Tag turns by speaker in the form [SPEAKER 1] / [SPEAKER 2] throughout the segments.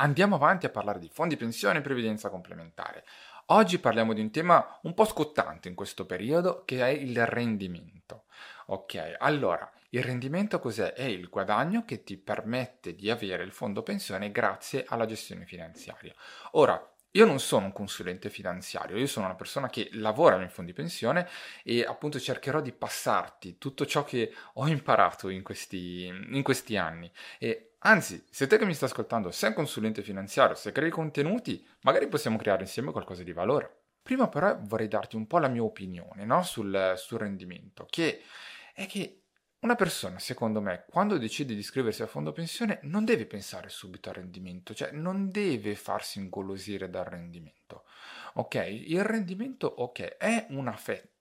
[SPEAKER 1] Andiamo avanti a parlare di fondi pensione e previdenza complementare. Oggi parliamo di un tema un po' scottante in questo periodo che è il rendimento. Ok, allora, il rendimento cos'è? È il guadagno che ti permette di avere il fondo pensione grazie alla gestione finanziaria. Ora, io non sono un consulente finanziario, io sono una persona che lavora nei fondi pensione e appunto cercherò di passarti tutto ciò che ho imparato in questi, in questi anni. E anzi, se te che mi stai ascoltando sei un consulente finanziario, se crei contenuti, magari possiamo creare insieme qualcosa di valore. Prima però vorrei darti un po' la mia opinione no? sul, sul rendimento, che è che una persona, secondo me, quando decide di iscriversi al fondo pensione, non deve pensare subito al rendimento, cioè non deve farsi ingolosire dal rendimento. Ok, il rendimento, ok, è una fetta,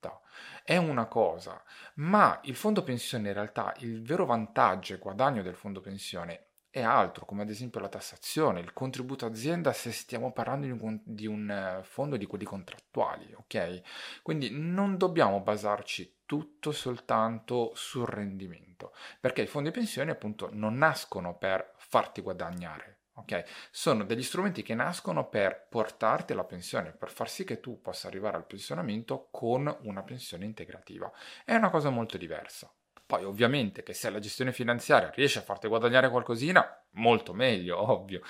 [SPEAKER 1] è una cosa, ma il fondo pensione in realtà, il vero vantaggio e guadagno del fondo pensione è altro, come ad esempio la tassazione, il contributo azienda se stiamo parlando di un, di un eh, fondo di quelli contrattuali, ok? Quindi non dobbiamo basarci tutto soltanto sul rendimento, perché i fondi pensioni appunto non nascono per farti guadagnare, ok? Sono degli strumenti che nascono per portarti alla pensione, per far sì che tu possa arrivare al pensionamento con una pensione integrativa. È una cosa molto diversa. Poi ovviamente che se la gestione finanziaria riesce a farti guadagnare qualcosina, molto meglio, ovvio.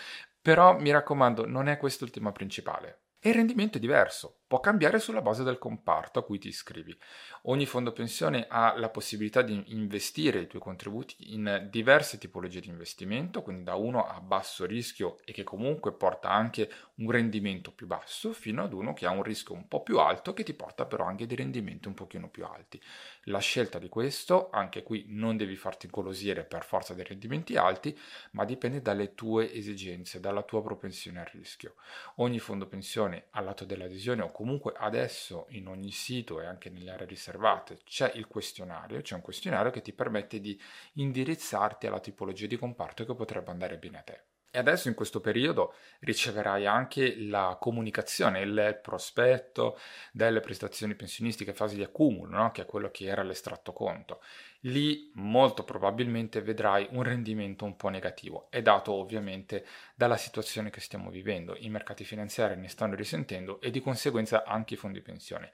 [SPEAKER 1] Però mi raccomando, non è questo il tema principale. E il rendimento è diverso, può cambiare sulla base del comparto a cui ti iscrivi. Ogni fondo pensione ha la possibilità di investire i tuoi contributi in diverse tipologie di investimento, quindi da uno a basso rischio e che comunque porta anche un rendimento più basso, fino ad uno che ha un rischio un po' più alto che ti porta però anche dei rendimenti un pochino più alti. La scelta di questo, anche qui non devi farti golosire per forza dei rendimenti alti, ma dipende dalle tue esigenze, dalla tua propensione al rischio. Ogni fondo pensione al lato dell'adesione o comunque adesso in ogni sito e anche nelle aree riservate c'è il questionario, c'è un questionario che ti permette di indirizzarti alla tipologia di comparto che potrebbe andare bene a te. E adesso in questo periodo riceverai anche la comunicazione, il prospetto delle prestazioni pensionistiche fase di accumulo, no? che è quello che era l'estratto conto. Lì molto probabilmente vedrai un rendimento un po' negativo, è dato ovviamente dalla situazione che stiamo vivendo. I mercati finanziari ne stanno risentendo e di conseguenza anche i fondi pensione.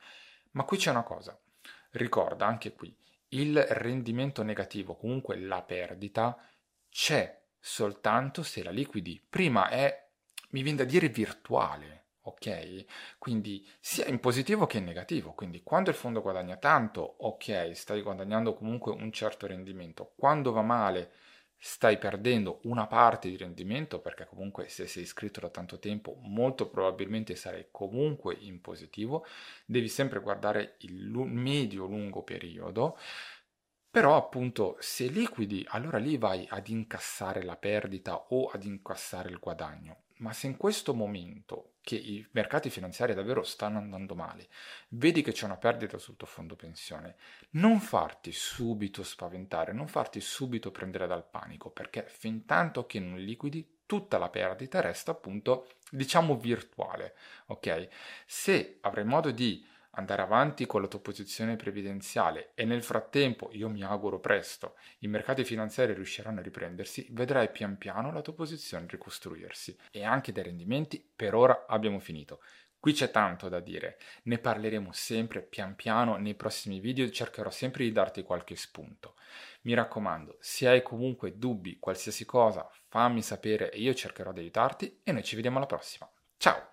[SPEAKER 1] Ma qui c'è una cosa, ricorda anche qui, il rendimento negativo, comunque la perdita, c'è soltanto se la liquidi. Prima è, mi viene da dire, virtuale, ok? Quindi sia in positivo che in negativo. Quindi quando il fondo guadagna tanto, ok, stai guadagnando comunque un certo rendimento. Quando va male, stai perdendo una parte di rendimento perché comunque se sei iscritto da tanto tempo molto probabilmente sarai comunque in positivo devi sempre guardare il medio lungo periodo però appunto se liquidi, allora lì vai ad incassare la perdita o ad incassare il guadagno. Ma se in questo momento che i mercati finanziari davvero stanno andando male, vedi che c'è una perdita sul tuo fondo pensione, non farti subito spaventare, non farti subito prendere dal panico, perché fin tanto che non liquidi, tutta la perdita resta appunto, diciamo, virtuale, ok? Se avrai modo di andare avanti con la tua posizione previdenziale e nel frattempo, io mi auguro presto, i mercati finanziari riusciranno a riprendersi, vedrai pian piano la tua posizione ricostruirsi e anche dei rendimenti. Per ora abbiamo finito. Qui c'è tanto da dire, ne parleremo sempre pian piano nei prossimi video, cercherò sempre di darti qualche spunto. Mi raccomando, se hai comunque dubbi, qualsiasi cosa, fammi sapere e io cercherò di aiutarti e noi ci vediamo alla prossima. Ciao!